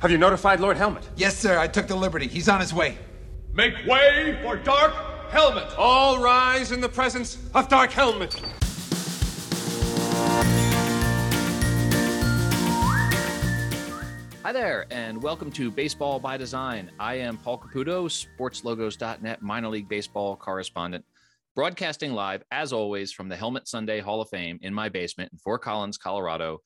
Have you notified Lord Helmet? Yes, sir. I took the liberty. He's on his way. Make way for Dark Helmet! All rise in the presence of Dark Helmet! Hi there, and welcome to Baseball by Design. I am Paul Caputo, sportslogos.net minor league baseball correspondent, broadcasting live, as always, from the Helmet Sundae Hall of Fame in my basement in Fort Collins, Colorado.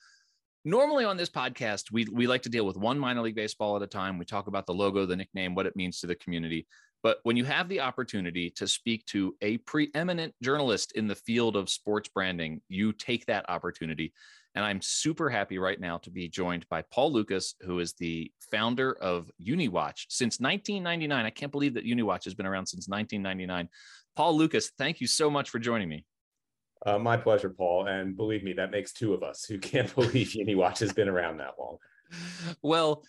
Normally on this podcast, we, we like to deal with one minor league baseball at a time. We talk about the logo, the nickname, what it means to the community. But when you have the opportunity to speak to a preeminent journalist in the field of sports branding, you take that opportunity. And I'm super happy right now to be joined by Paul Lukas, who is the founder of UniWatch since 1999. I can't believe that UniWatch has been around since 1999. Paul Lukas, thank you so much for joining me. Uh, my pleasure, Paul. And believe me, that makes two of us who can't believe UniWatch has been around that long. Well,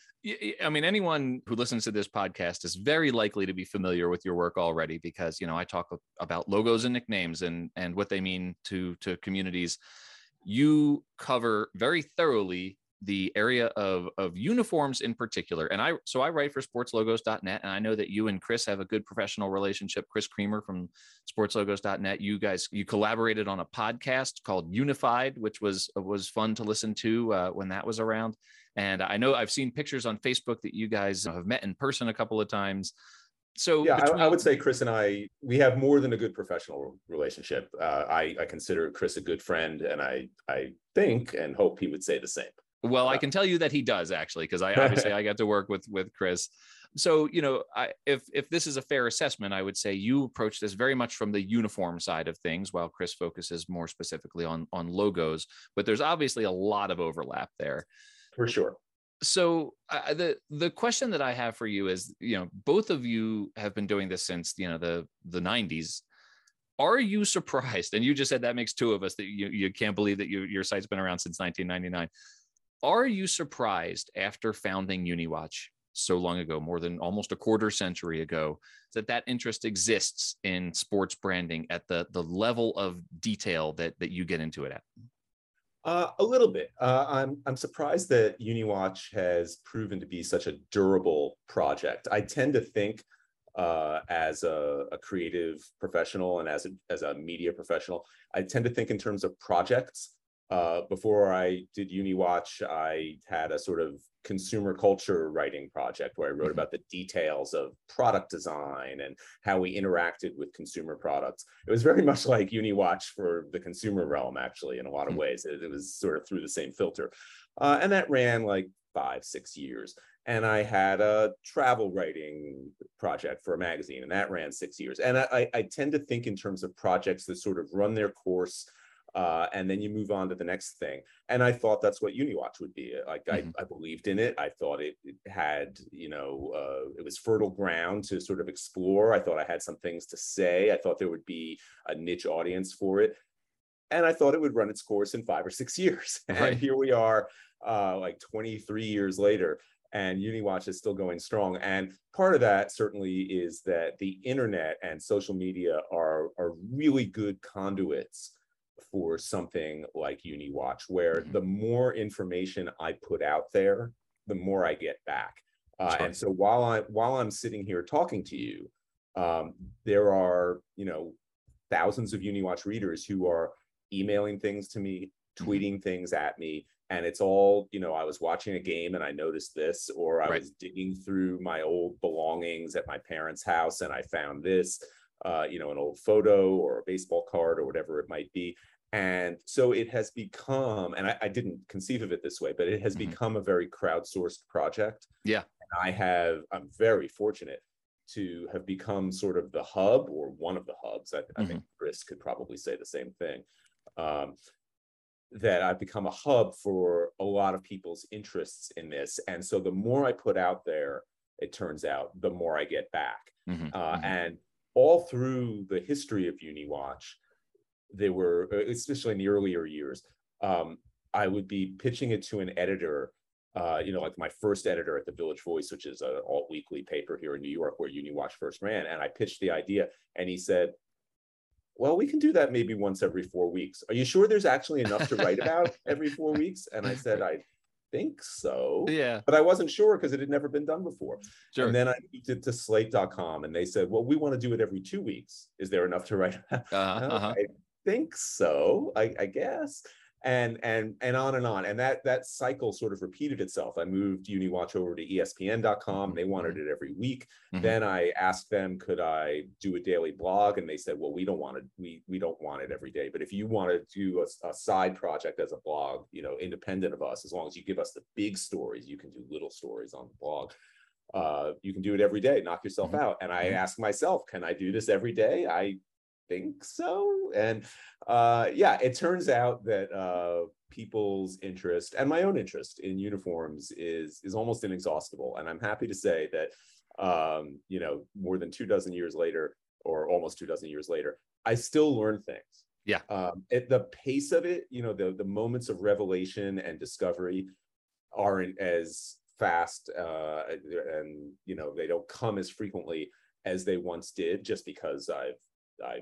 I mean, anyone who listens to this podcast is very likely to be familiar with your work already because you know I talk about logos and nicknames and and what they mean to to communities. You cover very thoroughly the area of of uniforms in particular and i so i write for sportslogos.net and i know that you and chris have a good professional relationship. Chris creamer from sportslogos.net you guys you collaborated on a podcast called unified which was was fun to listen to uh, when that was around. And i know i've seen pictures on facebook that you guys have met in person a couple of times. So yeah between... I, I, would say chris and i we have more than a good professional relationship. Uh, I, I consider chris a good friend and i i think and hope he would say the same well, I can tell you that he does actually, because I obviously I got to work with with Chris. So you know, I, if if this is a fair assessment, I would say you approach this very much from the uniform side of things, while Chris focuses more specifically on on logos. But there's obviously a lot of overlap there, for sure. So uh, the the question that I have for you is, you know, both of you have been doing this since you know the the 90s are you surprised and you just said that makes two of us that you, you can't believe that you, your site's been around since 1999 are you surprised after founding UniWatch so long ago, more than almost a quarter century ago, that that interest exists in sports branding at the the level of detail that that you get into it at? Uh, a little bit. Uh, I'm I'm surprised that UniWatch has proven to be such a durable project. I tend to think uh, as a, a, creative professional and as a, as a media professional, I tend to think in terms of projects uh, before I did UniWatch, I had a sort of consumer culture writing project where I wrote mm-hmm. about the details of product design and how we interacted with consumer products. It was very much like UniWatch for the consumer realm, actually, in a lot of mm-hmm. ways. It, it was sort of through the same filter. Uh, and that ran like five, six years. And I had a travel writing project for a magazine, and that ran six years. And I, I tend to think in terms of projects that sort of run their course uh, and then you move on to the next thing. And I thought that's what UniWatch would be. Like mm-hmm. I, I, believed in it. I thought it, it had, you know, uh, it was fertile ground to sort of explore. I thought I had some things to say. I thought there would be a niche audience for it. And I thought it would run its course in five or six years. Right. And here we are, uh, like 23 years later and UniWatch is still going strong. And part of that certainly is that the internet and social media are, are really good conduits for something like UniWatch, where mm-hmm. the more information I put out there, the more I get back. Uh, and so while I while I'm sitting here talking to you, um, there are you know thousands of UniWatch readers who are emailing things to me, mm-hmm. tweeting mm-hmm. things at me, and it's all you know. I was watching a game and I noticed this, or I right. was digging through my old belongings at my parents' house and I found this. Uh, you know, an old photo or a baseball card or whatever it might be. And so it has become, and I, I didn't conceive of it this way, but it has mm-hmm. become a very crowdsourced project. Yeah. And I have, I'm very fortunate to have become sort of the hub or one of the hubs. I, mm-hmm. I think mm-hmm. Chris could probably say the same thing. Um, that I've become a hub for a lot of people's interests in this. And so the more I put out there, it turns out, the more I get back. Mm-hmm. Uh, mm-hmm. And all through the history of UniWatch, they were, uh, especially in the earlier years, um, I would be pitching it to an editor, uh, you know, like my first editor at the Village Voice, which is an alt weekly paper here in New York where UniWatch first ran. And I pitched the idea and he said, well, we can do that maybe once every four weeks. Are you sure there's actually enough to write about every four weeks? And I said, I think so. Yeah, But I wasn't sure because it had never been done before. sure. And then I moved it to slate.com and they said, well, we want to do it every two weeks. Is there enough to write? uh-huh, uh-huh. I think so, I, I guess. And and and on and on. And that that cycle sort of repeated itself. I moved UniWatch over to ESPN.com. They wanted it every week. Mhm. Then I asked them, could I do a daily blog? And they said, well, we don't want it, we we don't want it every day. But if you want to do a, a side project as a blog, you know, independent of us, as long as you give us the big stories, you can do little stories on the blog uh, you can do it every day, knock yourself Mhm. out. And I Mhm. ask myself, can I do this every day? I think so. And uh, yeah, it turns out that uh, people's interest and my own interest in uniforms is is almost inexhaustible. And I'm happy to say that um, you know, more than two dozen years later, or almost two dozen years later, I still learn things. Yeah. Um, at the pace of it, you know, the the moments of revelation and discovery aren't as fast uh, and you know they don't come as frequently as they once did just because I've I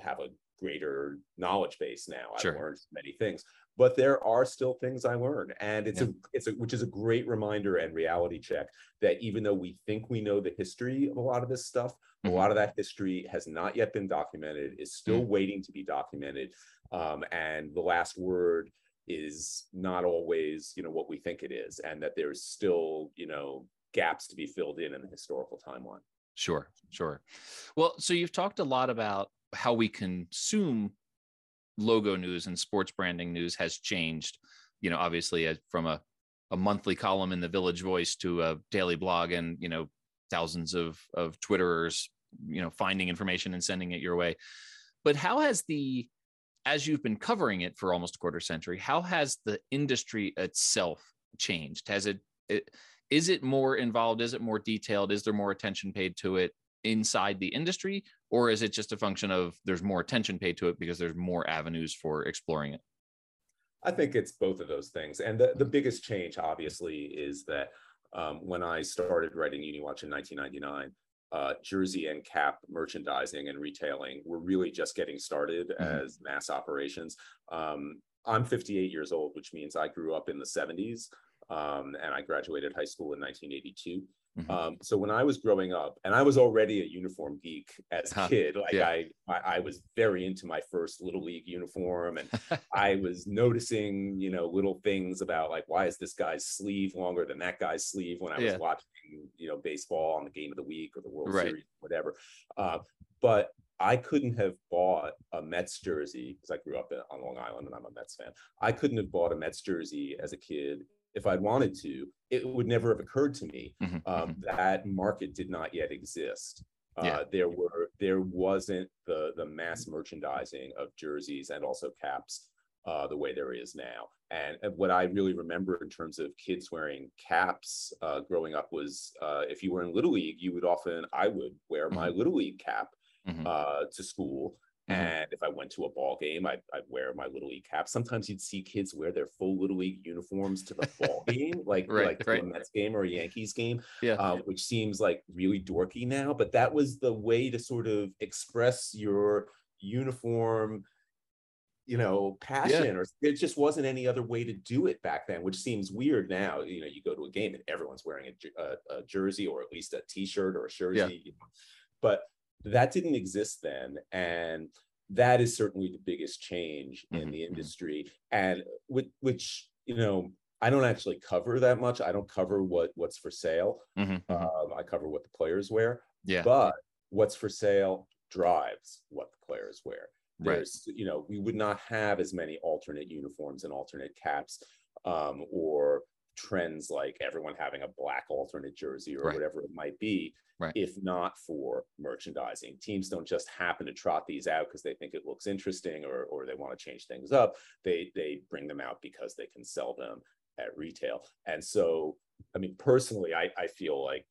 have a greater knowledge base now. Sure. I've learned many things, but there are still things I learn, and it's Yeah. a it's a which is a great reminder and reality check that even though we think we know the history of a lot of this stuff, Mhm. a lot of that history has not yet been documented, is still waiting to be documented, um, and the last word is not always you know what we think it is and that there's still you know gaps to be filled in in the historical timeline Sure, sure. Well, so you've talked a lot about how we consume logo news and sports branding news has changed. You know, obviously, as from a a monthly column in the Village Voice to a daily blog, and you know, thousands of of Twitterers, you know, finding information and sending it your way. But how has the as you've been covering it for almost a quarter century, how has the industry itself changed? Has it, it is it more involved? Is it more detailed? Is there more attention paid to it inside the industry? Or is it just a function of there's more attention paid to it because there's more avenues for exploring it? i think it's both of those things and the, the biggest change obviously is that um, when i started writing uniwatch in 1999 uh, jersey and cap merchandising and retailing were really just getting started Mhm. as mass operations um, i'm 58 years old which means i grew up in the 70s um, and i graduated high school in 1982 Mhm. Um, so when I was growing up, and I was already a uniform geek as a Huh, kid, like yeah. I, I, I was very into my first little league uniform, and I was noticing, you know, little things about like why is this guy's sleeve longer than that guy's sleeve when I was Yeah. watching, you know, baseball on the game of the week or the World Right. Series, whatever. Uh, but I couldn't have bought a Mets jersey because I grew up in, on Long Island and I'm a Mets fan. I couldn't have bought a Mets jersey as a kid if I'd wanted to. It would never have occurred to me Mhm, um, that market did not yet exist. Uh, Yeah. There were there wasn't the the mass merchandising of jerseys and also caps uh, the way there is now. And, what I really remember in terms of kids wearing caps uh, growing up was uh, if you were in little league, you would often I would wear my little league cap Mhm. uh, to school. Mhm. And if I went to a ball game, I'd, I'd wear my little league cap. Sometimes you'd see kids wear their full little league uniforms to the ball game, like Right, like right. a Mets game or a Yankees game, Yeah. uh, which seems like really dorky now. But that was the way to sort of express your uniform, you know, passion, or there just wasn't any other way to do it back then, which seems weird now. You know, you go to a game and everyone's wearing a, a, a jersey or at least a T-shirt or a jersey, you know. but that didn't exist then, and that is certainly the biggest change in Mhm, the industry, and which, which you know. I don't actually cover that much. I don't cover what what's for sale. Mhm, mhm. Um, I cover what the players wear, yeah. but what's for sale drives what the players wear. Right. There's, you know, we would not have as many alternate uniforms and alternate caps, um, or trends like everyone having a black alternate jersey or Right. whatever it might be, Right. if not for merchandising. Teams don't just happen to trot these out because they think it looks interesting or or they want to change things up. They they bring them out because they can sell them at retail. And so, I mean, personally, I, I feel like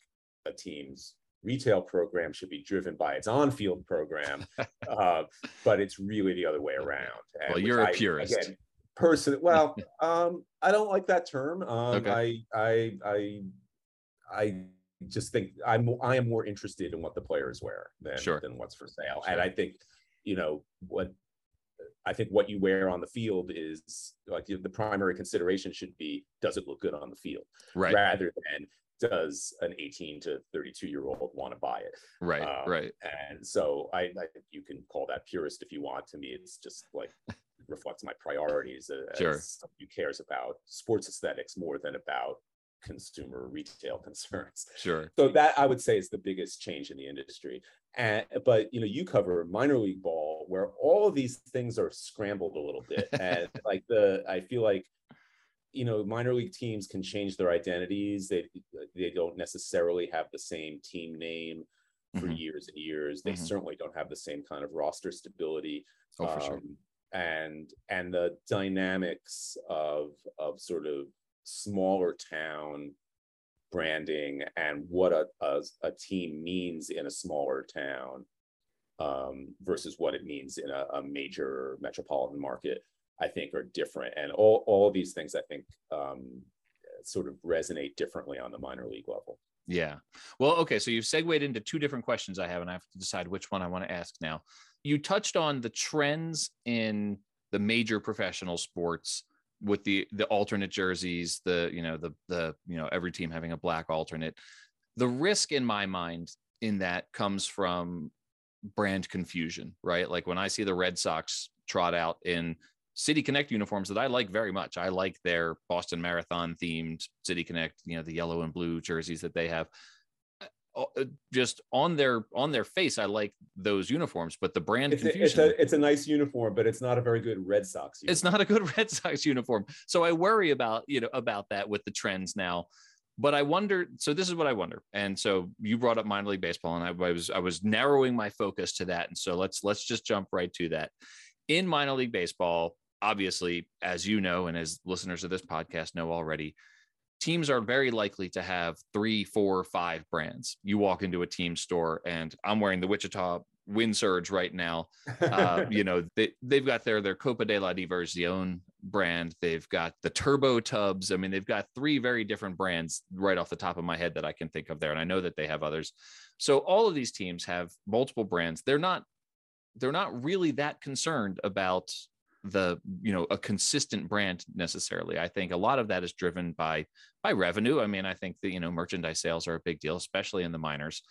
a team's retail program should be driven by its on-field program, uh, but it's really the other way around. And Well, you're a I- purist. Again, person, well, um, I don't like that term. Um, Okay. I, I, I, I just think I'm, I am more interested in what the players wear than, Sure. than what's for sale. Sure. And I think, you know, what I think what you wear on the field is like the primary consideration should be does it look good on the field right rather than does an 18 to 32 year old want to buy it right um, right and so I, I think you can call that purist if you want to me it's just like reflects my priorities as Sure. who cares about sports aesthetics more than about consumer retail concerns sure so that I would say is the biggest change in the industry. And but you know, you cover minor league ball where all of these things are scrambled a little bit. And like the I feel like you know, minor league teams can change their identities. They they don't necessarily have the same team name for Mhm. years and years. They Mhm. certainly don't have the same kind of roster stability oh for sure um, and and the dynamics of of sort of smaller town branding and what a, a, a team means in a smaller town um, versus what it means in a, a major metropolitan market i think are different and all, all these things i think um, sort of resonate differently on the minor league level Yeah. Well, okay. So you've segued into two different questions I have, and I have to decide which one I want to ask now. You touched on the trends in the major professional sports with the the alternate jerseys, the you know the the you know every team having a black alternate. The risk in my mind in that comes from brand confusion, right? Like when I see the Red Sox trot out in City Connect uniforms that I like very much. I like their Boston Marathon themed City Connect, you know, the yellow and blue jerseys that they have. Uh, uh, Just on their on their face, I like those uniforms, but the brand it's a, confusion. it's a it's a nice uniform but it's not a very good red sox uniform. it's not a good Red Sox uniform. So I worry about, you know, about that with the trends now. But I wonder, so this is what I wonder. And so you brought up minor league baseball and I, I was I was narrowing my focus to that. And so let's let's just jump right to that. In minor league baseball, obviously, as you know, and as listeners of this podcast know already, teams are very likely to have three, four, five brands. You walk into a team store and I'm wearing the Wichita Wind Surge right now uh, you know, they, they've got their their Copa de la Diversión brand. They've got the Turbo Tubs. I mean, they've got three very different brands right off the top of my head that I can think of there, and I know that they have others. So all of these teams have multiple brands. They're not they're not really that concerned about the you know a consistent brand necessarily i think a lot of that is driven by by revenue i mean i think that you know merchandise sales are a big deal especially in the minors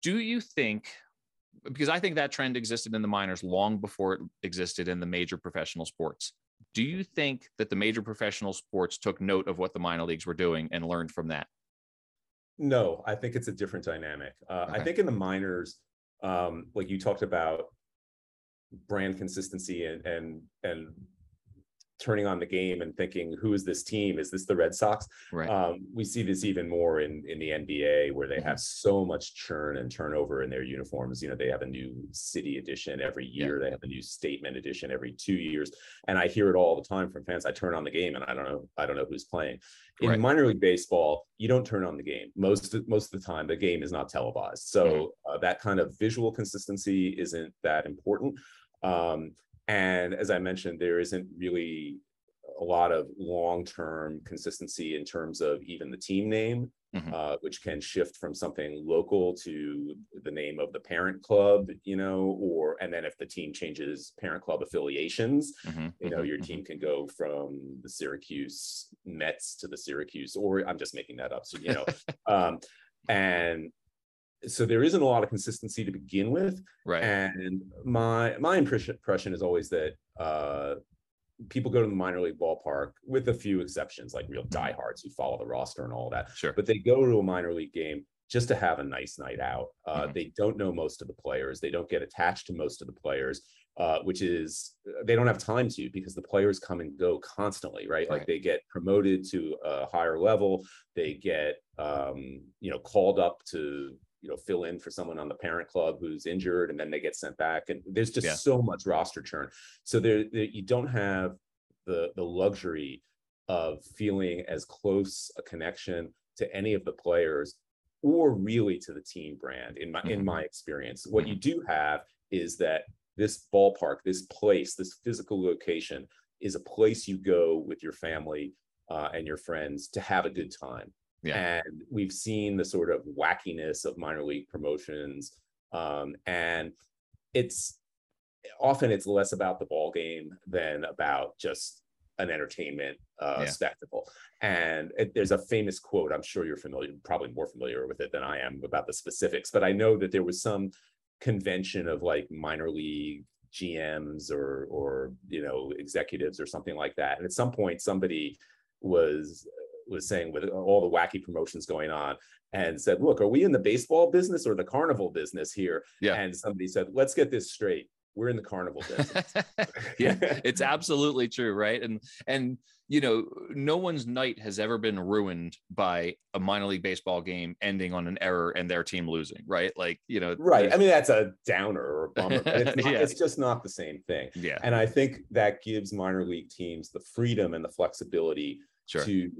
do you think because I think that trend existed in the minors long before it existed in the major professional sports. Do you think that the major professional sports took note of what the minor leagues were doing and learned from that? No, I think it's a different dynamic. Uh, I think in the minors, um, like you talked about brand consistency and and and turning on the game and thinking, who is this team? Is this the Red Sox? Right. Um, we see this even more in in the NBA where they have so much churn and turnover in their uniforms. You know, they have a new city edition every Yeah. year. They have a new statement edition every two years, and I hear it all the time from fans. I turn on the game and I don't know, I don't know who's playing. In Right. minor league baseball, you don't turn on the game most of- most of the time. The game is not televised, so Mm-hmm. uh, that kind of visual consistency isn't that important. Um, and as I mentioned, there isn't really a lot of long-term consistency in terms of even the team name, Mhm. uh, which can shift from something local to the name of the parent club, you know, or and then if the team changes parent club affiliations, Mhm, you know, mhm, your mhm. team can go from the Syracuse Mets to the Syracuse, or I'm just making that up. So, you know, um, and so there isn't a lot of consistency to begin with. Right. And my my impression impression is always that uh, people go to the minor league ballpark with a few exceptions, like real diehards who follow the roster and all that. Sure. But they go to a minor league game just to have a nice night out. Uh, Mhm. They don't know most of the players. They don't get attached to most of the players, uh, which is they don't have time to because the players come and go constantly, right? Like they get promoted to a higher level. They get um, you know called up to you know fill in for someone on the parent club who's injured and then they get sent back. And there's just Yeah. so much roster churn. So there, there you don't have the the luxury of feeling as close a connection to any of the players or really to the team brand in my in Mhm. my experience. What you do have is that this ballpark this place this physical location is a place you go with your family uh, and your friends to have a good time Yeah. and we've seen the sort of wackiness of minor league promotions um, and it's often it's less about the ball game than about just an entertainment uh, Yeah. spectacle. And it, there's a famous quote. I'm sure you're familiar, probably more familiar with it than I am about the specifics. But I know that there was some convention of like minor league GMs or or you know executives or something like that. And at some point, somebody was was saying with all the wacky promotions going on and said, "Look, are we in the baseball business or the carnival business here?" Yeah. And somebody said, "Let's get this straight. We're in the carnival business." yeah, it's absolutely true, right? And and you know, no one's night has ever been ruined by a minor league baseball game ending on an error and their team losing, right? Like, you know, right. I mean, that's a downer or a bummer, but it's, not, Yeah. it's just not the same thing. yeah, And I think that gives minor league teams the freedom and the flexibility sure. to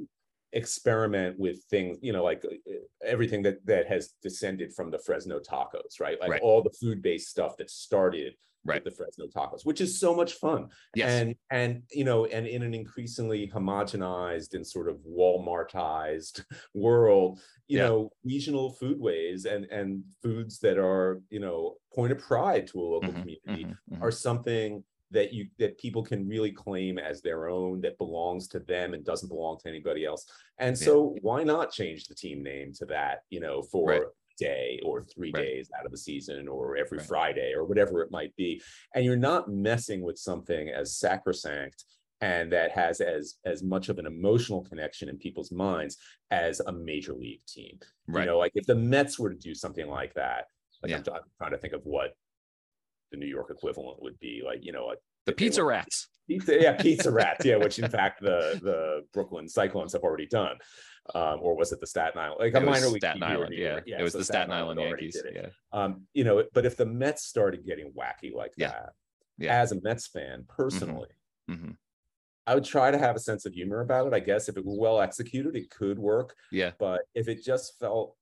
experiment with things, you know, like uh, everything that that has descended from the Fresno tacos, right? Like Right. all the food-based stuff that started Right. with the Fresno tacos, which is so much fun. Yes. And and you know, and in an increasingly homogenized and sort of Walmartized world, you Yeah. know, regional foodways and and foods that are, you know, point of pride to a local Mhm, community mhm, mhm. are something that you that people can really claim as their own that belongs to them and doesn't belong to anybody else and Yeah. so why not change the team name to that you know for Right. a day or three Right. days out of the season or every Right. friday or whatever it might be and you're not messing with something as sacrosanct and that has as as much of an emotional connection in people's minds as a major league team Right. you know like if the mets were to do something like that like Yeah. I'm, I'm trying to think of what the New York equivalent would be like, you know, a the pizza rats. pizza, yeah, pizza rats, yeah, which in fact the the Brooklyn Cyclones have already done, um, or was it the Staten Island? Like a minor league Staten Island. New Yeah. It was so the Staten Island already Yankees. Yeah. Um, you know, but if the Mets started getting wacky like Yeah. that, Yeah. as a Mets fan personally, Mhm. I would try to have a sense of humor about it. I guess if it were well executed, it could work. Yeah. But if it just felt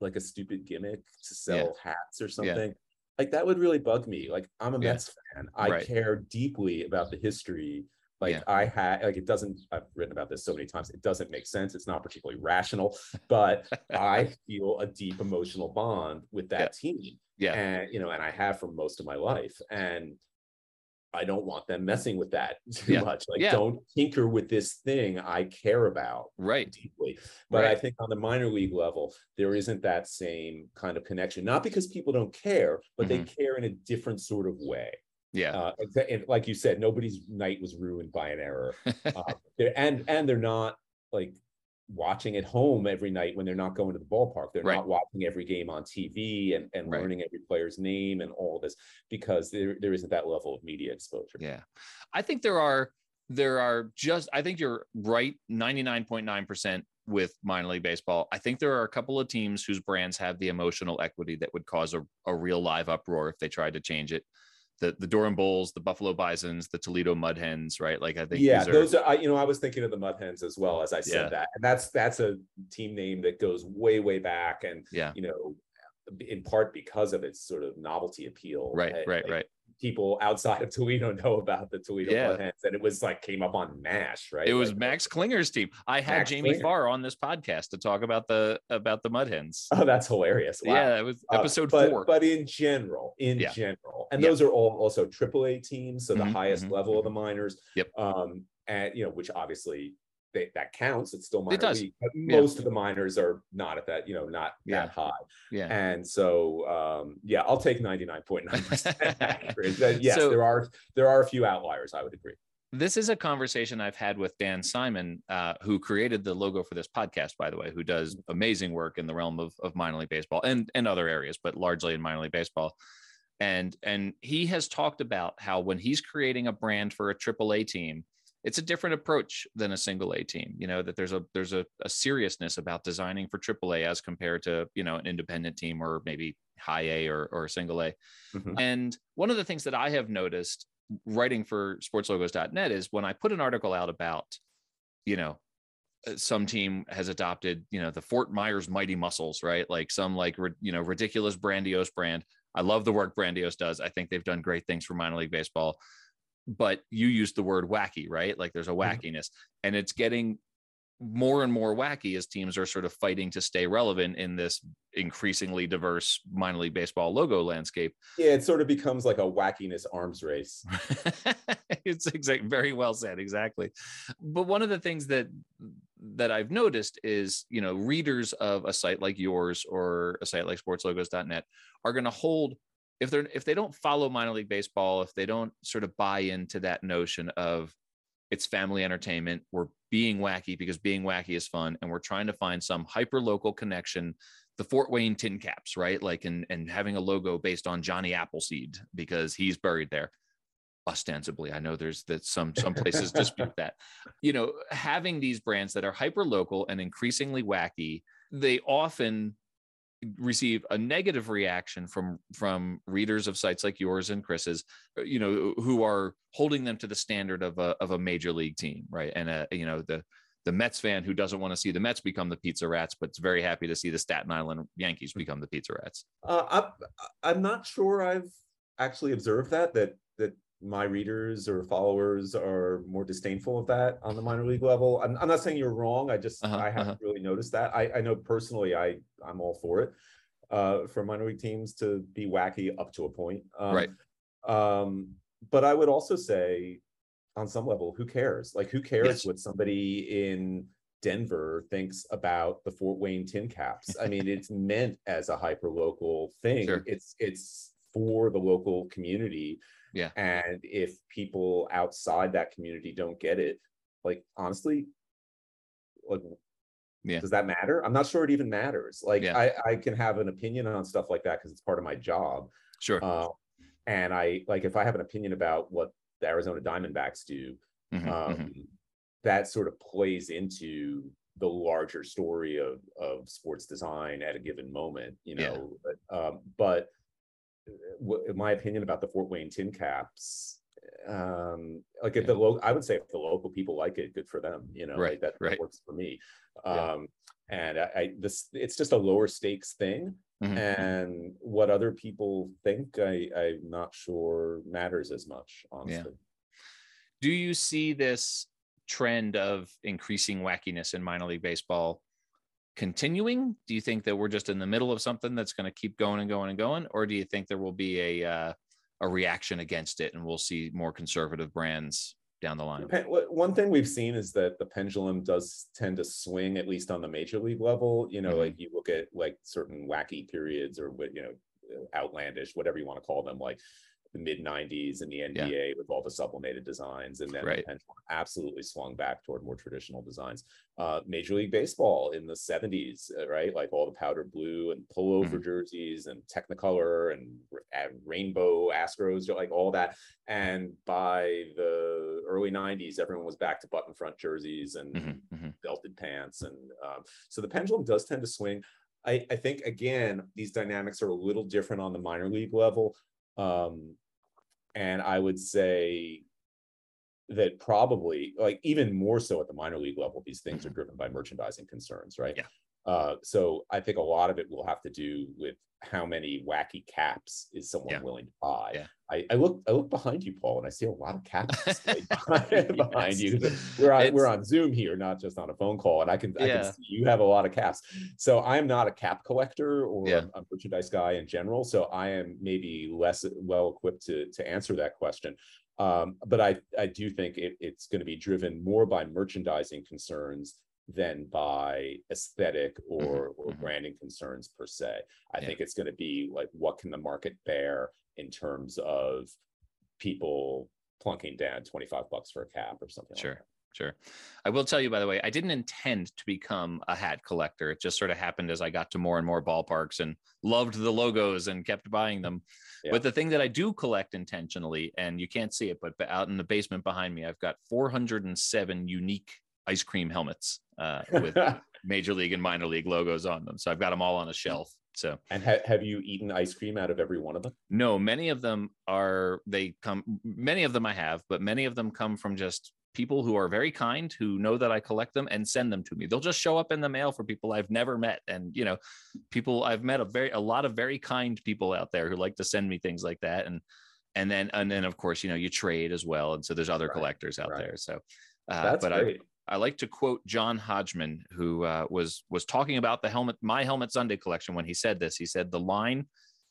like a stupid gimmick to sell hats or something, like that would really bug me. Like I'm a Yeah. Mets fan. I Right. care deeply about the history. Like Yeah. I had like it doesn't I've written about this so many times. It doesn't make sense. It's not particularly rational, but I feel a deep emotional bond with that team. Yeah. And you know, and I have for most of my life. And I don't want them messing with that too Yeah. much. Like, Yeah. don't tinker with this thing I care about Right. deeply. But I think on the minor league level, there isn't that same kind of connection. Not because people don't care, but they care in a different sort of way. Yeah. Uh, and like you said, nobody's night was ruined by an error. Uh, and and they're not like watching at home every night when they're not going to the ballpark. They're Right. not watching every game on TV and, and Right. learning every player's name and all this because there, there isn't that level of media exposure. Yeah. I think there are there are just I think you're right 99.9% with minor league baseball. I think there are a couple of teams whose brands have the emotional equity that would cause a, a real live uproar if they tried to change it. The the Durham Bulls, the Buffalo Bisons, the Toledo Mud Hens, right? Like I think yeah, are, those are I, you know I was thinking of the Mud Hens as well as I said Yeah. that, and that's that's a team name that goes way way back, and yeah. you know, in part because of its sort of novelty appeal. Right, right, like, right. People outside of Toledo know about the Toledo Yeah. Hens, and it was like came up on Mash, right? It was Like, Max Klinger's team. I had Max Jamie Klinger. Farr on this podcast to talk about the about the Mudhens. Oh, that's hilarious! Wow. Yeah, it was Uh, episode but, four. But in general, in Yeah. general, and Yeah. those are all also AAA teams, so the Mhm, highest mhm, level of the minors. Yep. Um, and you know, which obviously they, that counts. It's still minor does. league, but Yeah. most of the minors are not at that, you know, not Yeah. that high. yeah. And so, um, yeah, I'll take ninety nine point nine percent accurate. Yes, So- there are there are a few outliers. I would agree. this is a conversation I've had with Dan Simon, uh, who created the logo for this podcast, by the way, who does amazing work in the realm of, of minor league baseball and, and other areas, but largely in minor league baseball. And and he has talked about how when he's creating a brand for a AAA team, it's a different approach than a single A team. You know that there's a there's a, a seriousness about designing for AAA as compared to you know an independent team or maybe high A or or single A. Mhm. And one of the things that I have noticed writing for sportslogos.net is when I put an article out about, you know, uh, some team has adopted, you know, the Fort Myers Mighty Muscles, right? Like some like, you know, ridiculous grandiose brand. I love the work Brandiose does. I think they've done great things for minor league baseball. But you used the word wacky, right? Like there's a Mhm. wackiness and it's getting more and more wacky as teams are sort of fighting to stay relevant in this increasingly diverse minor league baseball logo landscape. Yeah, it sort of becomes like a wackiness arms race. it's exact, very well said, exactly. But one of the things that that I've noticed is, you know, readers of a site like yours or a site like sportslogos.net are going to hold if they're if they don't follow minor league baseball, if they don't sort of buy into that notion of it's family entertainment, we're being wacky because being wacky is fun, and we're trying to find some hyper local connection. The Fort Wayne Tin Caps, right? Like, and and having a logo based on Johnny Appleseed because he's buried there ostensibly i know there's that some some places dispute that you know having these brands that are hyper local and increasingly wacky they often receive a negative reaction from from readers of sites like yours and chris's uh, you know who are holding them to the standard of a, of a major league team right and uh, you know the the Mets fan who doesn't want to see the Mets become the Pizza Rats, but's very happy to see the Staten Island Yankees become the Pizza Rats. Uh, I'm, I'm not sure I've actually observed that that my readers or followers are more disdainful of that on the minor league level. I'm, I'm not saying you're wrong. I just Uh-huh, I haven't uh-huh. really noticed that. I, I know personally I I'm all for it uh, for minor league teams to be wacky up to a point. Um, Right. Um, but I would also say on some level, who cares? Like who cares Yes. what somebody in Denver thinks about the Fort Wayne Tin Caps? I mean, it's meant as a hyper local thing. Sure. It's it's for the local community. Yeah. And if people outside that community don't get it, like honestly, like Yeah. does that matter? I'm not sure it even matters. Like Yeah. I, I can have an opinion on stuff like that because it's part of my job. Sure. Uh, and I like if I have an opinion about what the Arizona Diamondbacks do, Mhm, um, mhm. that sort of plays into the larger story of of sports design at a given moment, you Yeah. know. But, um, but my opinion about the Fort Wayne Tin Caps, um, like if Yeah. the local, I would say if the local people like it, good for them. You know, Right, like that, that works for me. Yeah. Um, and I, I this it's just a lower stakes thing Mhm, mhm. and what other people think I, i'm not sure matters as much honestly do you see this trend of increasing wackiness in minor league baseball continuing? Do you think that we're just in the middle of something that's going to keep going and going and going or do you think there will be a uh, a reaction against it and we'll see more conservative brands down the line? One thing we've seen is that the pendulum does tend to swing at least on the major league level. You know Mhm. like you look at like certain wacky periods or what you know outlandish whatever you want to call them like the mid 90s and the NBA with all the sublimated designs and then Right. the pendulum absolutely swung back toward more traditional designs. Uh major league baseball in the 70s uh, right? Like all the powder blue and pullover jerseys and technicolor and, and rainbow astros like all that. And by the early 90s everyone was back to button front jerseys and Mhm, mhm. belted pants and um, so the pendulum does tend to swing. I, I think again these dynamics are a little different on the minor league level. Um, and i would say that probably like even more so at the minor league level these things are mm-hmm. driven by merchandising concerns right Yeah. Uh, so i think a lot of it will have to do with how many wacky caps is someone Yeah. willing to buy Yeah. I, I look i look behind you paul and i see a lot of caps behind, behind you we're on we're on zoom here not just on a phone call and i can i can see you have a lot of caps so i am not a cap collector or Yeah. a, a merchandise guy in general so i am maybe less well equipped to to answer that question um, but i i do think it, it's going to be driven more by merchandising concerns than by aesthetic or, or mhm. branding concerns per se i Yeah. think it's going to be like what can the market bear in terms of people plunking down 25 bucks for a cap or something Sure. like that. Sure. I will tell you, by the way, I didn't intend to become a hat collector. It just sort of happened as I got to more and more ballparks and loved the logos and kept buying them. Yeah. But the thing that I do collect intentionally, and you can't see it, but out in the basement behind me, I've got 407 unique ice cream helmets uh, with major league and minor league logos on them. So I've got them all on a shelf. So and ha- have you eaten ice cream out of every one of them no, many of them are, they come, many of them I have, but many of them come from just people who are very kind, who know that I collect them and send them to me. They'll just show up in the mail for people I've never met. And, you know, people I've met a very, a lot of very kind people out there who like to send me things like that. And, and then, and then of course, you know, you trade as well. And so there's other Right, collectors out right. there. So, uh, That's but great. I like to quote John Hodgman, who uh, was was talking about the helmet, my helmet sundae collection. When he said this, he said the line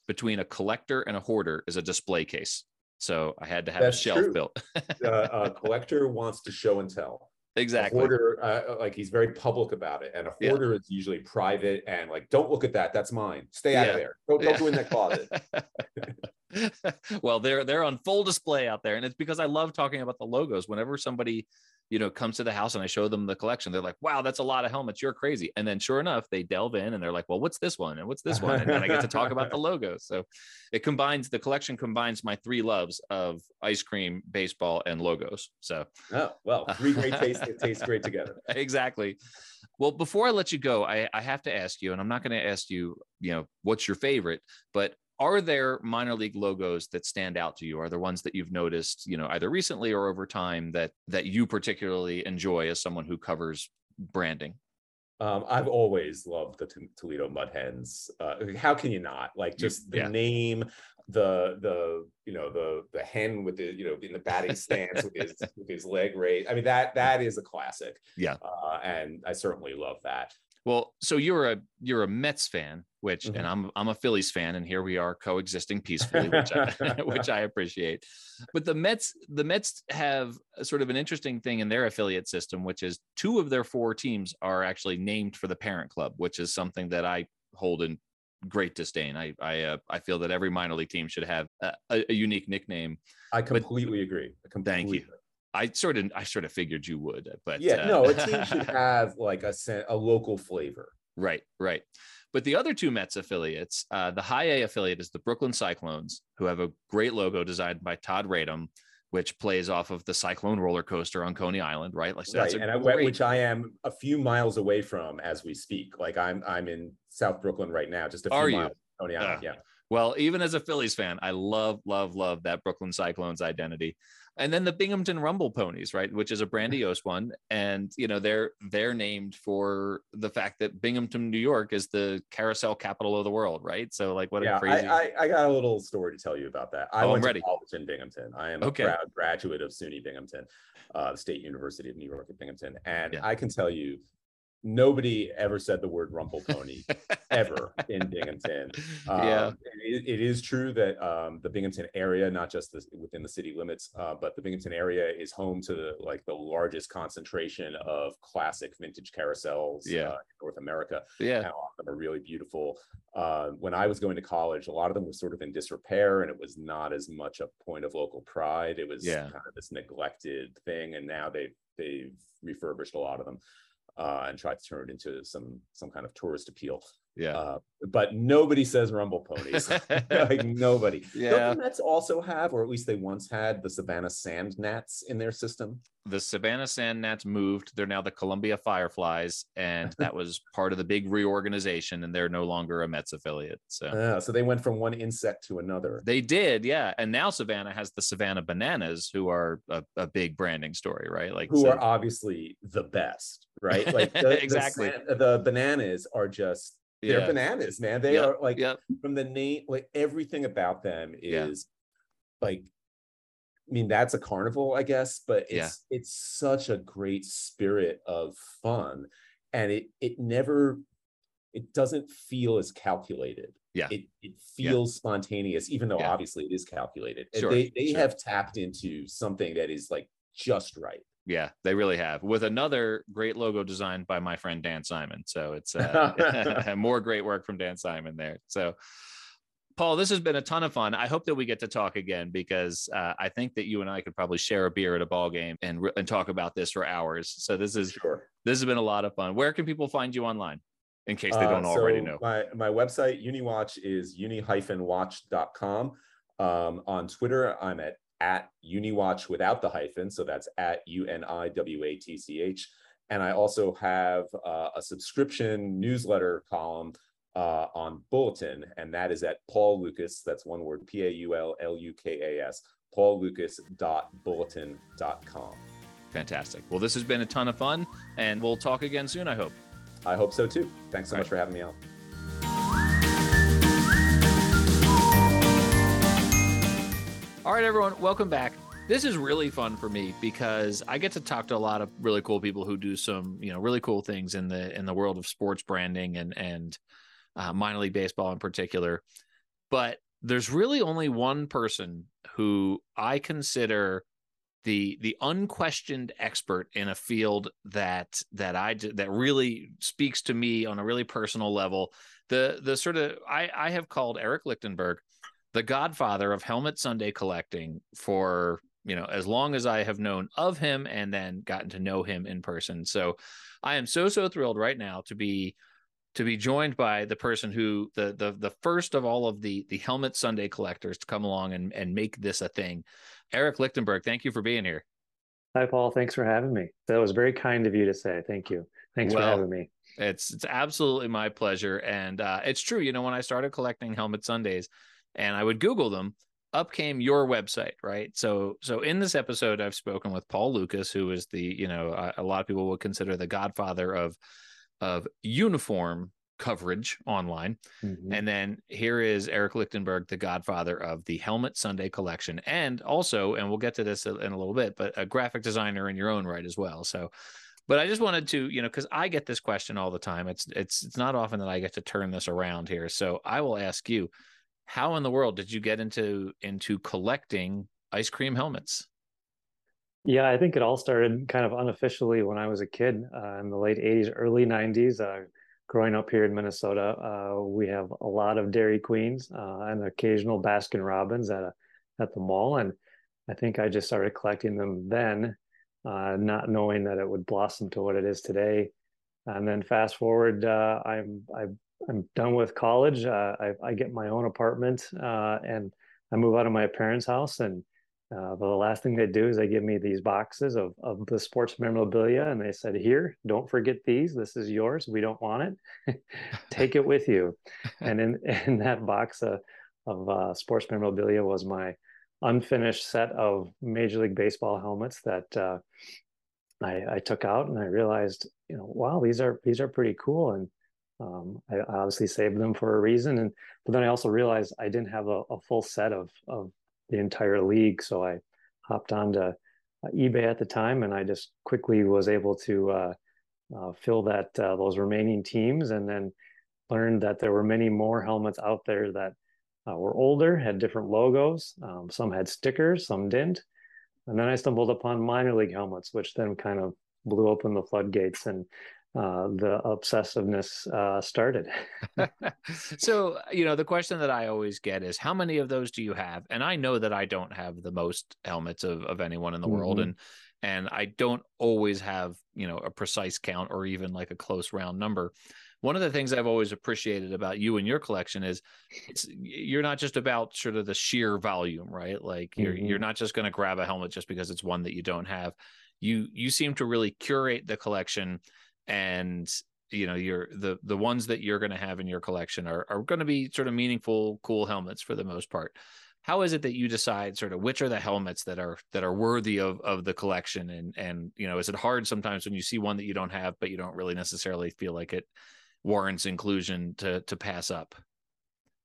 between a collector and a hoarder is a display case. So I had to have That's a shelf true. built. uh, a collector wants to show and tell. A exactly. hoarder, uh, like he's very public about it, and a Yeah. hoarder is usually private and like, don't look at that. That's mine. Stay out Yeah. of there. Don't, don't Yeah. go in that closet. well, they're they're on full display out there, and it's because I love talking about the logos. Whenever somebody, you know, comes to the house and I show them the collection, they're like, "Wow, that's a lot of helmets. You're crazy." And then, sure enough, they delve in and they're like, "Well, what's this one? And what's this one?" And then I get to talk about the logos. So it combines the collection combines my three loves of ice cream, baseball, and logos. So Oh, well, three great tastes. It tastes great together. exactly. Well, before I let you go, I, I have to ask you, and I'm not going to ask you, you know, what's your favorite, but are there minor league logos that stand out to you? Are there ones that you've noticed, you know, either recently or over time that that you particularly enjoy as someone who covers branding? Um, I've always loved the Toledo Mud Hens. Uh, how can you not? Like just the yeah. name, the the you know the the hen with the you know in the batting stance with his with his leg raised. I mean that that is a classic. Yeah. uh, and I certainly love that. Well, so you're a you're a Mets fan, which Mhm. and I'm I'm a Phillies fan, and here we are coexisting peacefully, which I, which I appreciate. But the Mets the Mets have a sort of an interesting thing in their affiliate system, which is two of their four teams are actually named for the parent club, which is something that I hold in great disdain. I I uh, I feel that every minor league team should have a, a, unique nickname. I completely agree. I Thank you. completely- I sort of I sort of figured you would, but Yeah, uh, no, a team should have like a a local flavor. Right, right. But the other two Mets affiliates, uh, the high A affiliate is the Brooklyn Cyclones, who have a great logo designed by Todd Radom, which plays off of the Cyclone roller coaster on Coney Island, right? Like so right, and I, great- which I am a few miles away from as we speak. Like I'm I'm in South Brooklyn right now, just a few Are you? miles. from Coney Island, Ah. yeah. well, even as a Phillies fan, I love, love, love that Brooklyn Cyclones identity. And then the Binghamton Rumble Ponies, right, which is a grandiose one, and you know they're they're named for the fact that Binghamton, New York, is the carousel capital of the world, right? So like, what yeah, a crazy. I, I, I got a little story to tell you about that. I Oh, I'm ready. to college in Binghamton. I am Okay. a proud graduate of SUNY Binghamton, uh, State University of New York at Binghamton. And Yeah. I can tell you, nobody ever said the word rumble pony ever in Binghamton. yeah. Um, it, it is true that um, the Binghamton area, not just the, within the city limits, uh, but the Binghamton area is home to the, like the largest concentration of classic vintage carousels Yeah. uh, in North America. Yeah. And a lot of them are really beautiful. Uh, when I was going to college, a lot of them were sort of in disrepair, and it was not as much a point of local pride. It was Yeah. kind of this neglected thing, and now they they've refurbished a lot of them uh, and try to turn it into some some kind of tourist appeal. Yeah. Uh, but nobody says rumble ponies. like nobody. Yeah. Don't the Mets also have, or at least they once had, the Savannah Sand Gnats in their system? the Savannah Sand Gnats moved. They're now the Columbia Fireflies, and that was part of the big reorganization. And they're no longer a Mets affiliate. So Uh, so they went from one insect to another. they did, yeah. And now Savannah has the Savannah Bananas, who are a, a big branding story, right? Like who so- are obviously the best, right? Like the, the Exactly. san- the, bananas are just they're yeah, bananas, man. They Yep, are like yep, from the name, like everything about them Yeah. is like. I mean, that's a carnival, I guess, but it's Yeah. it's such a great spirit of fun, and it it never it doesn't feel as calculated. Yeah. It it Yeah. feels spontaneous, even though Yeah. obviously it is calculated. And Sure, They they sure. have tapped into something that is like just right. Yeah, they really have. With another great logo designed by my friend Dan Simon. So it's uh, more great work from Dan Simon there. So. Paul, this has been a ton of fun. I hope that we get to talk again because uh, I think that you and I could probably share a beer at a ball game and and talk about this for hours. So this is Sure. this has been a lot of fun. Where can people find you online, in case they Uh, don't already so know? My my website, UniWatch, is uni-watch.com. Um, on Twitter, I'm at at UniWatch without the hyphen. So that's at U-N-I-W-A-T-C-H. And I also have uh, a subscription newsletter column uh, on Bulletin, and that is at Paul Lukas. That's one word, P-A-U-L-L-U-K-A-S, paullukas.bulletin.com. Fantastic. Well, this has been a ton of fun, and we'll talk again soon. I hope. I hope so too. Thanks so All much for having me on. All right, everyone, welcome back. this is really fun for me because I get to talk to a lot of really cool people who do some, you know, really cool things in the in the world of sports branding and and uh, minor league baseball in particular. But there's really only one person who I consider the the unquestioned expert in a field that that I that really speaks to me on a really personal level. The the sort of I I have called Eric Lichtenberg the godfather of helmet Sundae collecting for you know as long as I have known of him and then gotten to know him in person. So I am so so thrilled right now to be to be joined by the person who the the the first of all of the the helmet Sundae collectors to come along and and make this a thing. Eric Lichtenberg, thank you for being here. Hi Paul, thanks for having me. That was very kind of you to say. Thank you. Thanks well, for having me. It's it's absolutely my pleasure, and uh, it's true. You know, when I started collecting helmet Sundaes, and I would Google them, up came your website, right? So, so in this episode, I've spoken with Paul Lukas, who is the, you know, a, a lot of people would consider the godfather of, of uniform coverage online. Mm-hmm. And then here is Eric Lichtenberg, the godfather of the Helmet Sundae collection. And also, and we'll get to this in a little bit, but a graphic designer in your own right as well. So, but I just wanted to, you know, because I get this question all the time. It's it's it's not often that I get to turn this around here. So I will ask you, how in the world did you get into into collecting ice cream helmets? Yeah, I think it all started kind of unofficially when I was a kid uh, in the late 80s, early 90s. Uh, growing up here in Minnesota, uh, we have a lot of Dairy Queens uh, and occasional Baskin Robbins at a, at the mall, and I think I just started collecting them then, uh, not knowing that it would blossom to what it is today. And then fast forward, uh, I'm I I'm done with college. Uh, I, I, get my own apartment uh, and I move out of my parents' house. And uh, the last thing they do is they give me these boxes of, of the sports memorabilia. And they said, Here, don't forget these. This is yours. We don't want it. Take it with you. and in, in that box of, uh, sports memorabilia was my unfinished set of Major League Baseball helmets that uh, I, I took out. And I realized, you know, wow, these are these are pretty cool. And um, I obviously saved them for a reason, and but then I also realized I didn't have a, a full set of of the entire league, so I hopped onto uh, eBay at the time, and I just quickly was able to uh, uh, fill that uh, those remaining teams, and then learned that there were many more helmets out there that uh, were older, had different logos. Um, some had stickers, some didn't, and then I stumbled upon minor league helmets, which then kind of blew open the floodgates and uh, the obsessiveness uh, started. so, you know, the question that I always get is how many of those do you have? And I know that I don't have the most helmets of, of anyone in the mm-hmm. world. And and I don't always have, you know, a precise count or even like a close round number. One of the things I've always appreciated about you and your collection is it's you're not just about sort of the sheer volume, right? Like you're mm-hmm. you're not just going to grab a helmet just because it's one that you don't have. You you seem to really curate the collection and you know you're the the ones that you're going to have in your collection are, are going to be sort of meaningful cool helmets for the most part. How is it that you decide sort of which are the helmets that are that are worthy of of the collection? And and you know is it hard sometimes when you see one that you don't have but you don't really necessarily feel like it warrants inclusion to to pass up?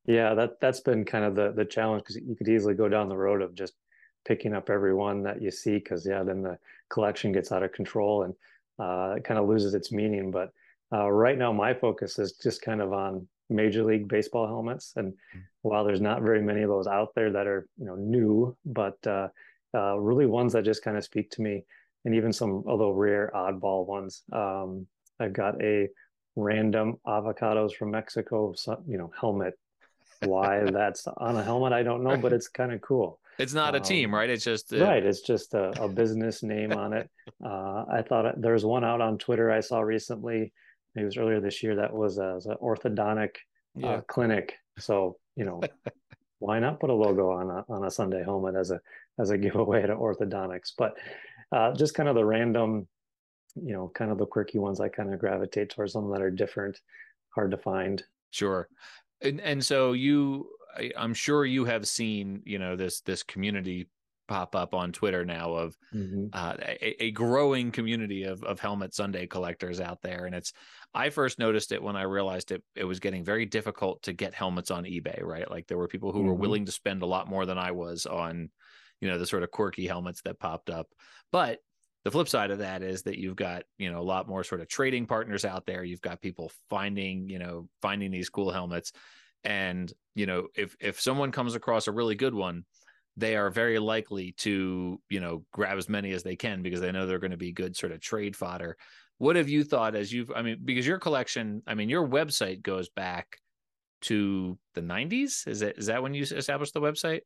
Yeah that that's been kind of the the challenge because you could easily go down the road of just picking up every one that you see because yeah then the collection gets out of control and uh, it kind of loses its meaning. But uh, right now, my focus is just kind of on Major League Baseball helmets. And mm-hmm. while there's not very many of those out there that are you know new, but uh, uh, really ones that just kind of speak to me, and even some although rare oddball ones. Um, I've got a random avocados from Mexico, you know, helmet. Why that's on a helmet, I don't know, but it's kind of cool. It's not a team, um, right? It's just a... right. It's just a, a business name on it. Uh, I thought there's one out on Twitter I saw recently. It was earlier this year. That was, a, was an orthodontic uh, yeah. uh, clinic. So you know, why not put a logo on a on a Sundae helmet as a as a giveaway to orthodontics? But uh, just kind of the random, you know, kind of the quirky ones. I kind of gravitate towards them that are different, hard to find. Sure. And and so you I, am sure you have seen, you know, this this community pop up on Twitter now of mm-hmm. uh, a, a, growing community of of helmet Sundae collectors out there, and it's. I first noticed it when I realized it it was getting very difficult to get helmets on eBay. Right, like there were people who mm-hmm. were willing to spend a lot more than I was on, you know, the sort of quirky helmets that popped up. But the flip side of that is that you've got, you know, a lot more sort of trading partners out there. You've got people finding, you know, finding these cool helmets. And, you know, if if someone comes across a really good one, they are very likely to, you know, grab as many as they can because they know they're going to be good sort of trade fodder. What have you thought as you've I mean, because your collection, I mean, your website goes back to the 90s is it is that when you established the website?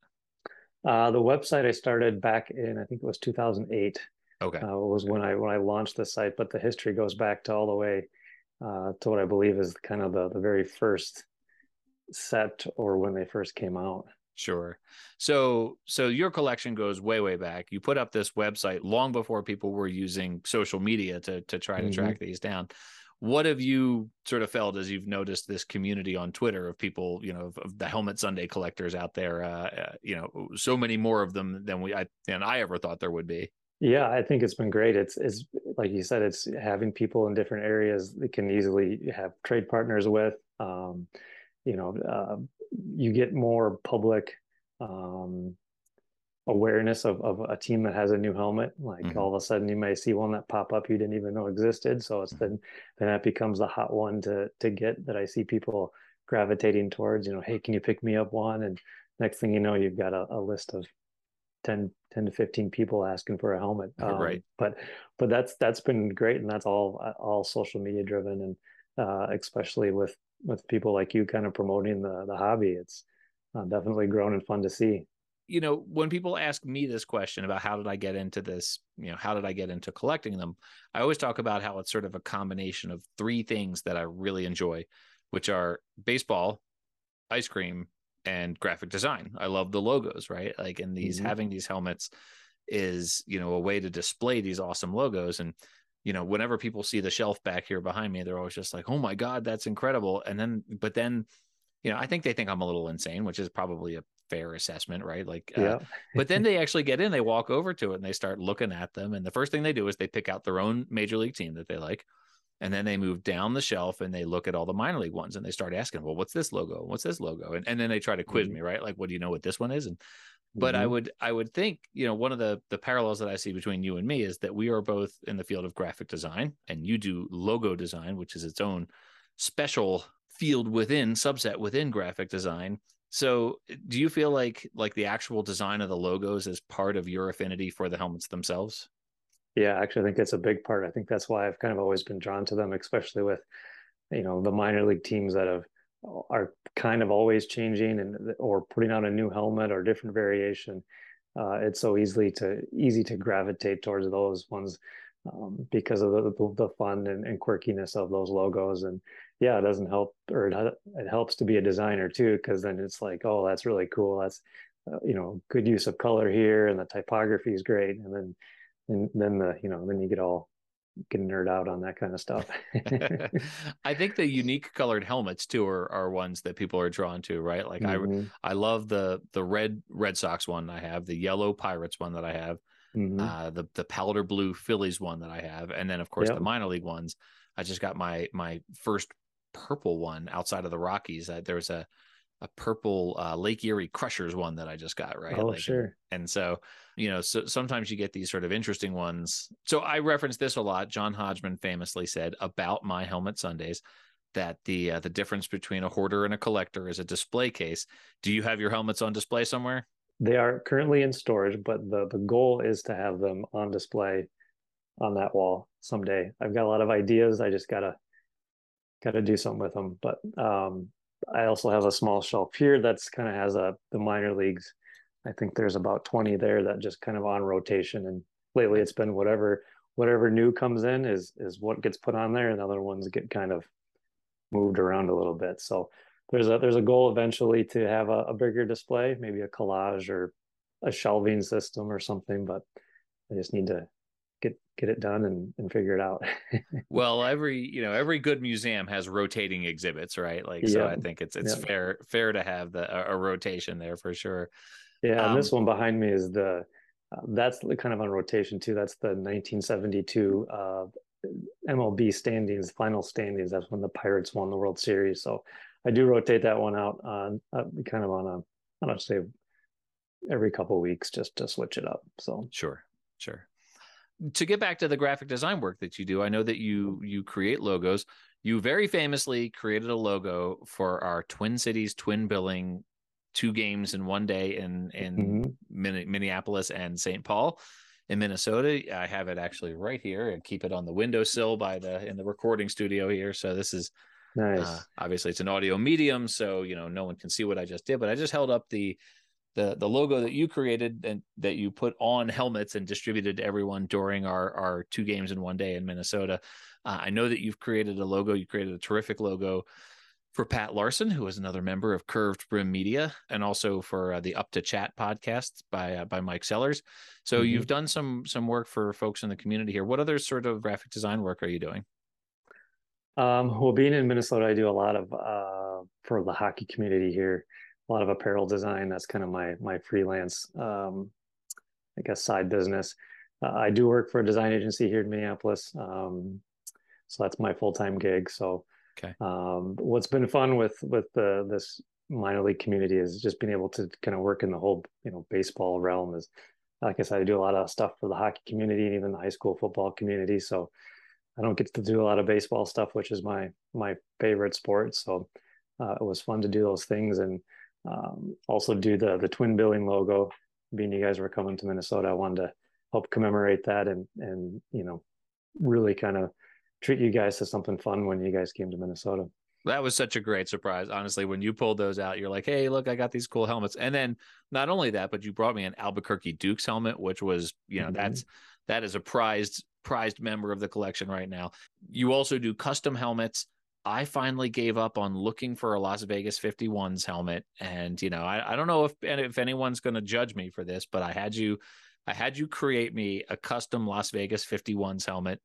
Uh, the website i started back in i think it was 2008 okay. Uh, was when i when i launched the site but the history goes back to all the way uh, to what i believe is kind of the, the very first set or when they first came out sure so so your collection goes way way back you put up this website long before people were using social media to to try to mm-hmm. track these down what have you sort of felt as you've noticed this community on Twitter of people, you know, of, of the Helmet Sundae collectors out there? Uh, uh, you know, so many more of them than we I and I ever thought there would be. Yeah, I think it's been great. It's it's like you said, it's having people in different areas that can easily have trade partners with. Um, you know, uh, you get more public um, awareness of, of a team that has a new helmet. Like mm-hmm. all of a sudden you may see one that pop up you didn't even know existed. So it's mm-hmm. then then that becomes the hot one to to get that i see people gravitating towards you know hey can you pick me up one? And next thing you know you've got a, a list of 10 10 to 15 people asking for a helmet. Um, right but but that's that's been great and that's all all social media driven and uh, especially with with people like you kind of promoting the the hobby it's uh, definitely grown and fun to see you know, when people ask me this question about how did I get into this, you know, how did I get into collecting them? I always talk about how it's sort of a combination of three things that I really enjoy, which are baseball, ice cream, and graphic design. I love the logos, right? Like, and these mm-hmm. having these helmets is, you know, a way to display these awesome logos. And, you know, whenever people see the shelf back here behind me, they're always just like, oh my God, that's incredible. And then, but then, you know, I think they think I'm a little insane, which is probably a fair assessment, right? Like, uh, yeah. uh, but then they actually get in, they walk over to it and they start looking at them. And the first thing they do is they pick out their own major league team that they like. And then they move down the shelf and they look at all the minor league ones and they start asking, well, what's this logo? What's this logo? And, and then they try to quiz mm-hmm. me, right? Like, what do you know what this one is? And, but mm-hmm. I would, I would think, you know, one of the, the parallels that I see between you and me is that we are both in the field of graphic design and you do logo design, which is its own special field within subset within graphic design so, do you feel like like the actual design of the logos is part of your affinity for the helmets themselves? Yeah, actually, I think it's a big part. I think that's why I've kind of always been drawn to them, especially with you know the minor league teams that have are kind of always changing and or putting out a new helmet or different variation. Uh, it's so easily to easy to gravitate towards those ones um, because of the, the, fun and, and, quirkiness of those logos. And yeah, it doesn't help, or it, it helps to be a designer too, because then it's like, oh, that's really cool. That's uh, you know, good use of color here, and the typography is great. And then, and then the you know, then you get all get nerd out on that kind of stuff. I think the unique colored helmets too are, are ones that people are drawn to, right? Like mm-hmm. I I love the the red Red Sox one I have, the yellow Pirates one that I have, mm-hmm. uh, the the powder blue Phillies one that I have, and then of course yep. the minor league ones. I just got my my first purple one outside of the Rockies. Uh, there was a a purple uh, Lake Erie Crushers one that I just got right. Oh, like, sure. And so, you know, so sometimes you get these sort of interesting ones. So I reference this a lot. John Hodgman famously said about my helmet Sundaes that the uh, the difference between a hoarder and a collector is a display case. Do you have your helmets on display somewhere? They are currently in storage, but the the goal is to have them on display on that wall someday. I've got a lot of ideas. I just gotta gotta do something with them. But um, I also have a small shelf here that's kind of has a the minor leagues. I think there's about 20 there that just kind of on rotation. And lately it's been whatever whatever new comes in is is what gets put on there, and other ones get kind of moved around a little bit. So there's a there's a goal eventually to have a, a bigger display, maybe a collage or a shelving system or something, but I just need to get get it done and, and figure it out. well, every you know every good museum has rotating exhibits, right? Like so, I think it's it's fair fair to have the a, a, rotation there for sure. Yeah, um, and this um, one behind me is the uh, that's kind of on rotation too. That's the 1972 uh, MLB standings, final standings. That's when the Pirates won the World Series. So I do rotate that one out on uh, kind of on a I don't say every couple of weeks just to switch it up. So sure, sure. To get back to the graphic design work that you do, I know that you you create logos. You very famously created a logo for our Twin Cities twin billing two games in one day in in mm-hmm. Minneapolis and St. Paul in Minnesota. I have it actually right here and keep it on the windowsill by the in the recording studio here. So this is nice. Uh, obviously, it's an audio medium, so you know no one can see what I just did. But I just held up the the the logo that you created and that you put on helmets and distributed to everyone during our our two games in one day in Minnesota. Uh, I know that you've created a logo. You created a terrific logo for Pat Larson, who is another member of Curved Brim Media, and also for uh, the Up to Chat podcast by uh, by Mike Sellers. So mm-hmm. you've done some some work for folks in the community here. What other sort of graphic design work are you doing? Um, well, being in Minnesota, I do a lot of uh, for the hockey community here. A lot of apparel design. That's kind of my my freelance, um, I guess, side business. Uh, I do work for a design agency here in Minneapolis, um, so that's my full time gig. So Okay. Um, what's been fun with with the this minor league community is just being able to kind of work in the whole you know baseball realm. Is like I said, I do a lot of stuff for the hockey community and even the high school football community. So I don't get to do a lot of baseball stuff, which is my my favorite sport. So uh, it was fun to do those things and um, also do the the twin billing logo. Being you guys were coming to Minnesota, I wanted to help commemorate that and and you know really kind of treat you guys to something fun when you guys came to Minnesota. That was such a great surprise. Honestly, when you pulled those out, you're like, hey, look, I got these cool helmets. And then not only that, but you brought me an Albuquerque Dukes helmet, which was, you know, mm-hmm. that's that is a prized prized member of the collection right now. You also do custom helmets. I finally gave up on looking for a Las Vegas 51s helmet. And, you know, I, I don't know if if anyone's gonna judge me for this, but I had you I had you create me a custom Las Vegas 51s helmet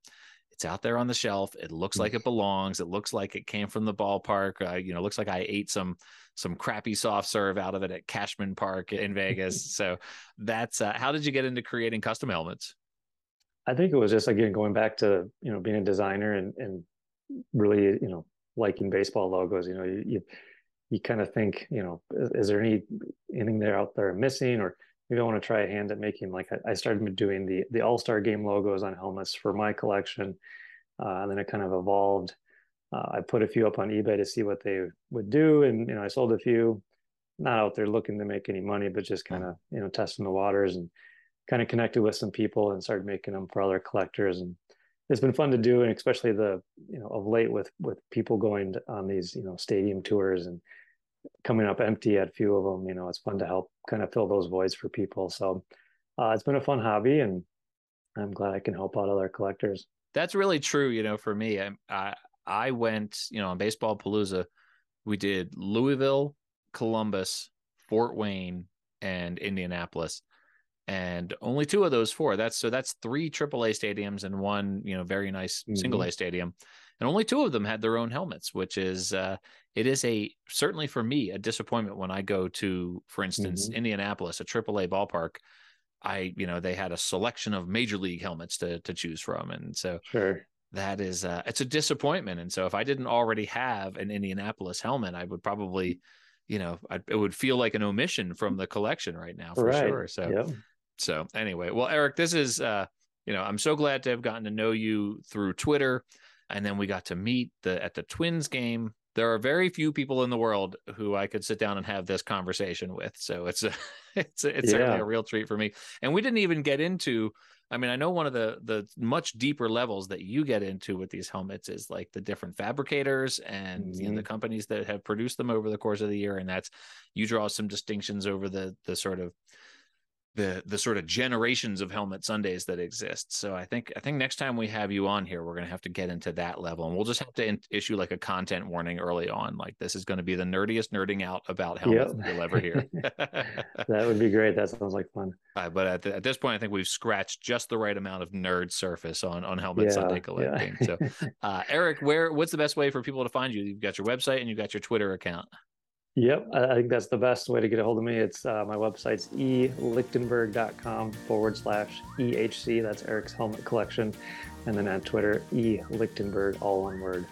it's out there on the shelf. It looks like it belongs. It looks like it came from the ballpark. Uh, you know, looks like I ate some some crappy soft serve out of it at Cashman Park in Vegas. so that's uh, how did you get into creating custom helmets? I think it was just again going back to you know being a designer and and really you know liking baseball logos. You know, you you, you kind of think you know is, is, there any anything there out there missing or maybe I want to try a hand at making like I started doing the the All Star Game logos on helmets for my collection, uh, and then it kind of evolved. Uh, I put a few up on eBay to see what they would do, and you know I sold a few. Not out there looking to make any money, but just kind of you know testing the waters and kind of connected with some people and started making them for other collectors and it's been fun to do and especially the you know of late with with people going on these you know stadium tours and coming up empty at a few of them. You know, it's fun to help kind of fill those voids for people. So uh, it's been a fun hobby, and I'm glad I can help out other collectors. That's really true. You know, for me, I I, I went you know on Baseball Palooza. We did Louisville, Columbus, Fort Wayne, and Indianapolis and only two of those four that's so that's three AAA stadiums and one you know very nice mm-hmm. single A stadium and only two of them had their own helmets which is uh it is a certainly for me a disappointment when I go to for instance mm-hmm. Indianapolis a AAA ballpark I you know they had a selection of major league helmets to to choose from and so sure that is uh it's a disappointment and so if I didn't already have an Indianapolis helmet I would probably you know, I, it would feel like an omission from the collection right now for right. sure. So, yep. So anyway, well, Eric, this is uh, you know, I'm so glad to have gotten to know you through Twitter. And then we got to meet the at the Twins game. There are very few people in the world who I could sit down and have this conversation with. So it's a it's a, it's yeah. certainly a real treat for me. And we didn't even get into I mean, I know one of the the much deeper levels that you get into with these helmets is like the different fabricators and mm-hmm. you know, the mm-hmm. companies that have produced them over the course of the year, and that's you draw some distinctions over the the sort of the the sort of generations of helmet Sundaes that exist. So I think I think next time we have you on here, we're going to have to get into that level, and we'll just have to in- issue like a content warning early on. Like this is going to be the nerdiest nerding out about helmets yep. you'll ever hear. that would be great. That sounds like fun. Uh, but at, the, at this point, I think we've scratched just the right amount of nerd surface on on helmet yeah, Sundae collecting. Yeah. so, uh, Eric, where what's the best way for people to find you? You've got your website and you've got your Twitter account. Yep, I think that's the best way to get a hold of me. It's uh, my website's elichtenberg.com forward slash EHC. That's Eric's helmet collection. And then at Twitter, E Lichtenberg, all one word.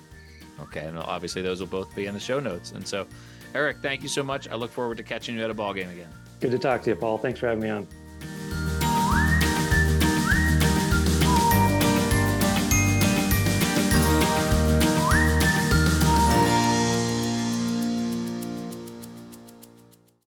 Okay, and obviously those will both be in the show notes. And so, Eric, thank you so much. I look forward to catching you at a ball game again. Good to talk to you, Paul. Thanks for having me on.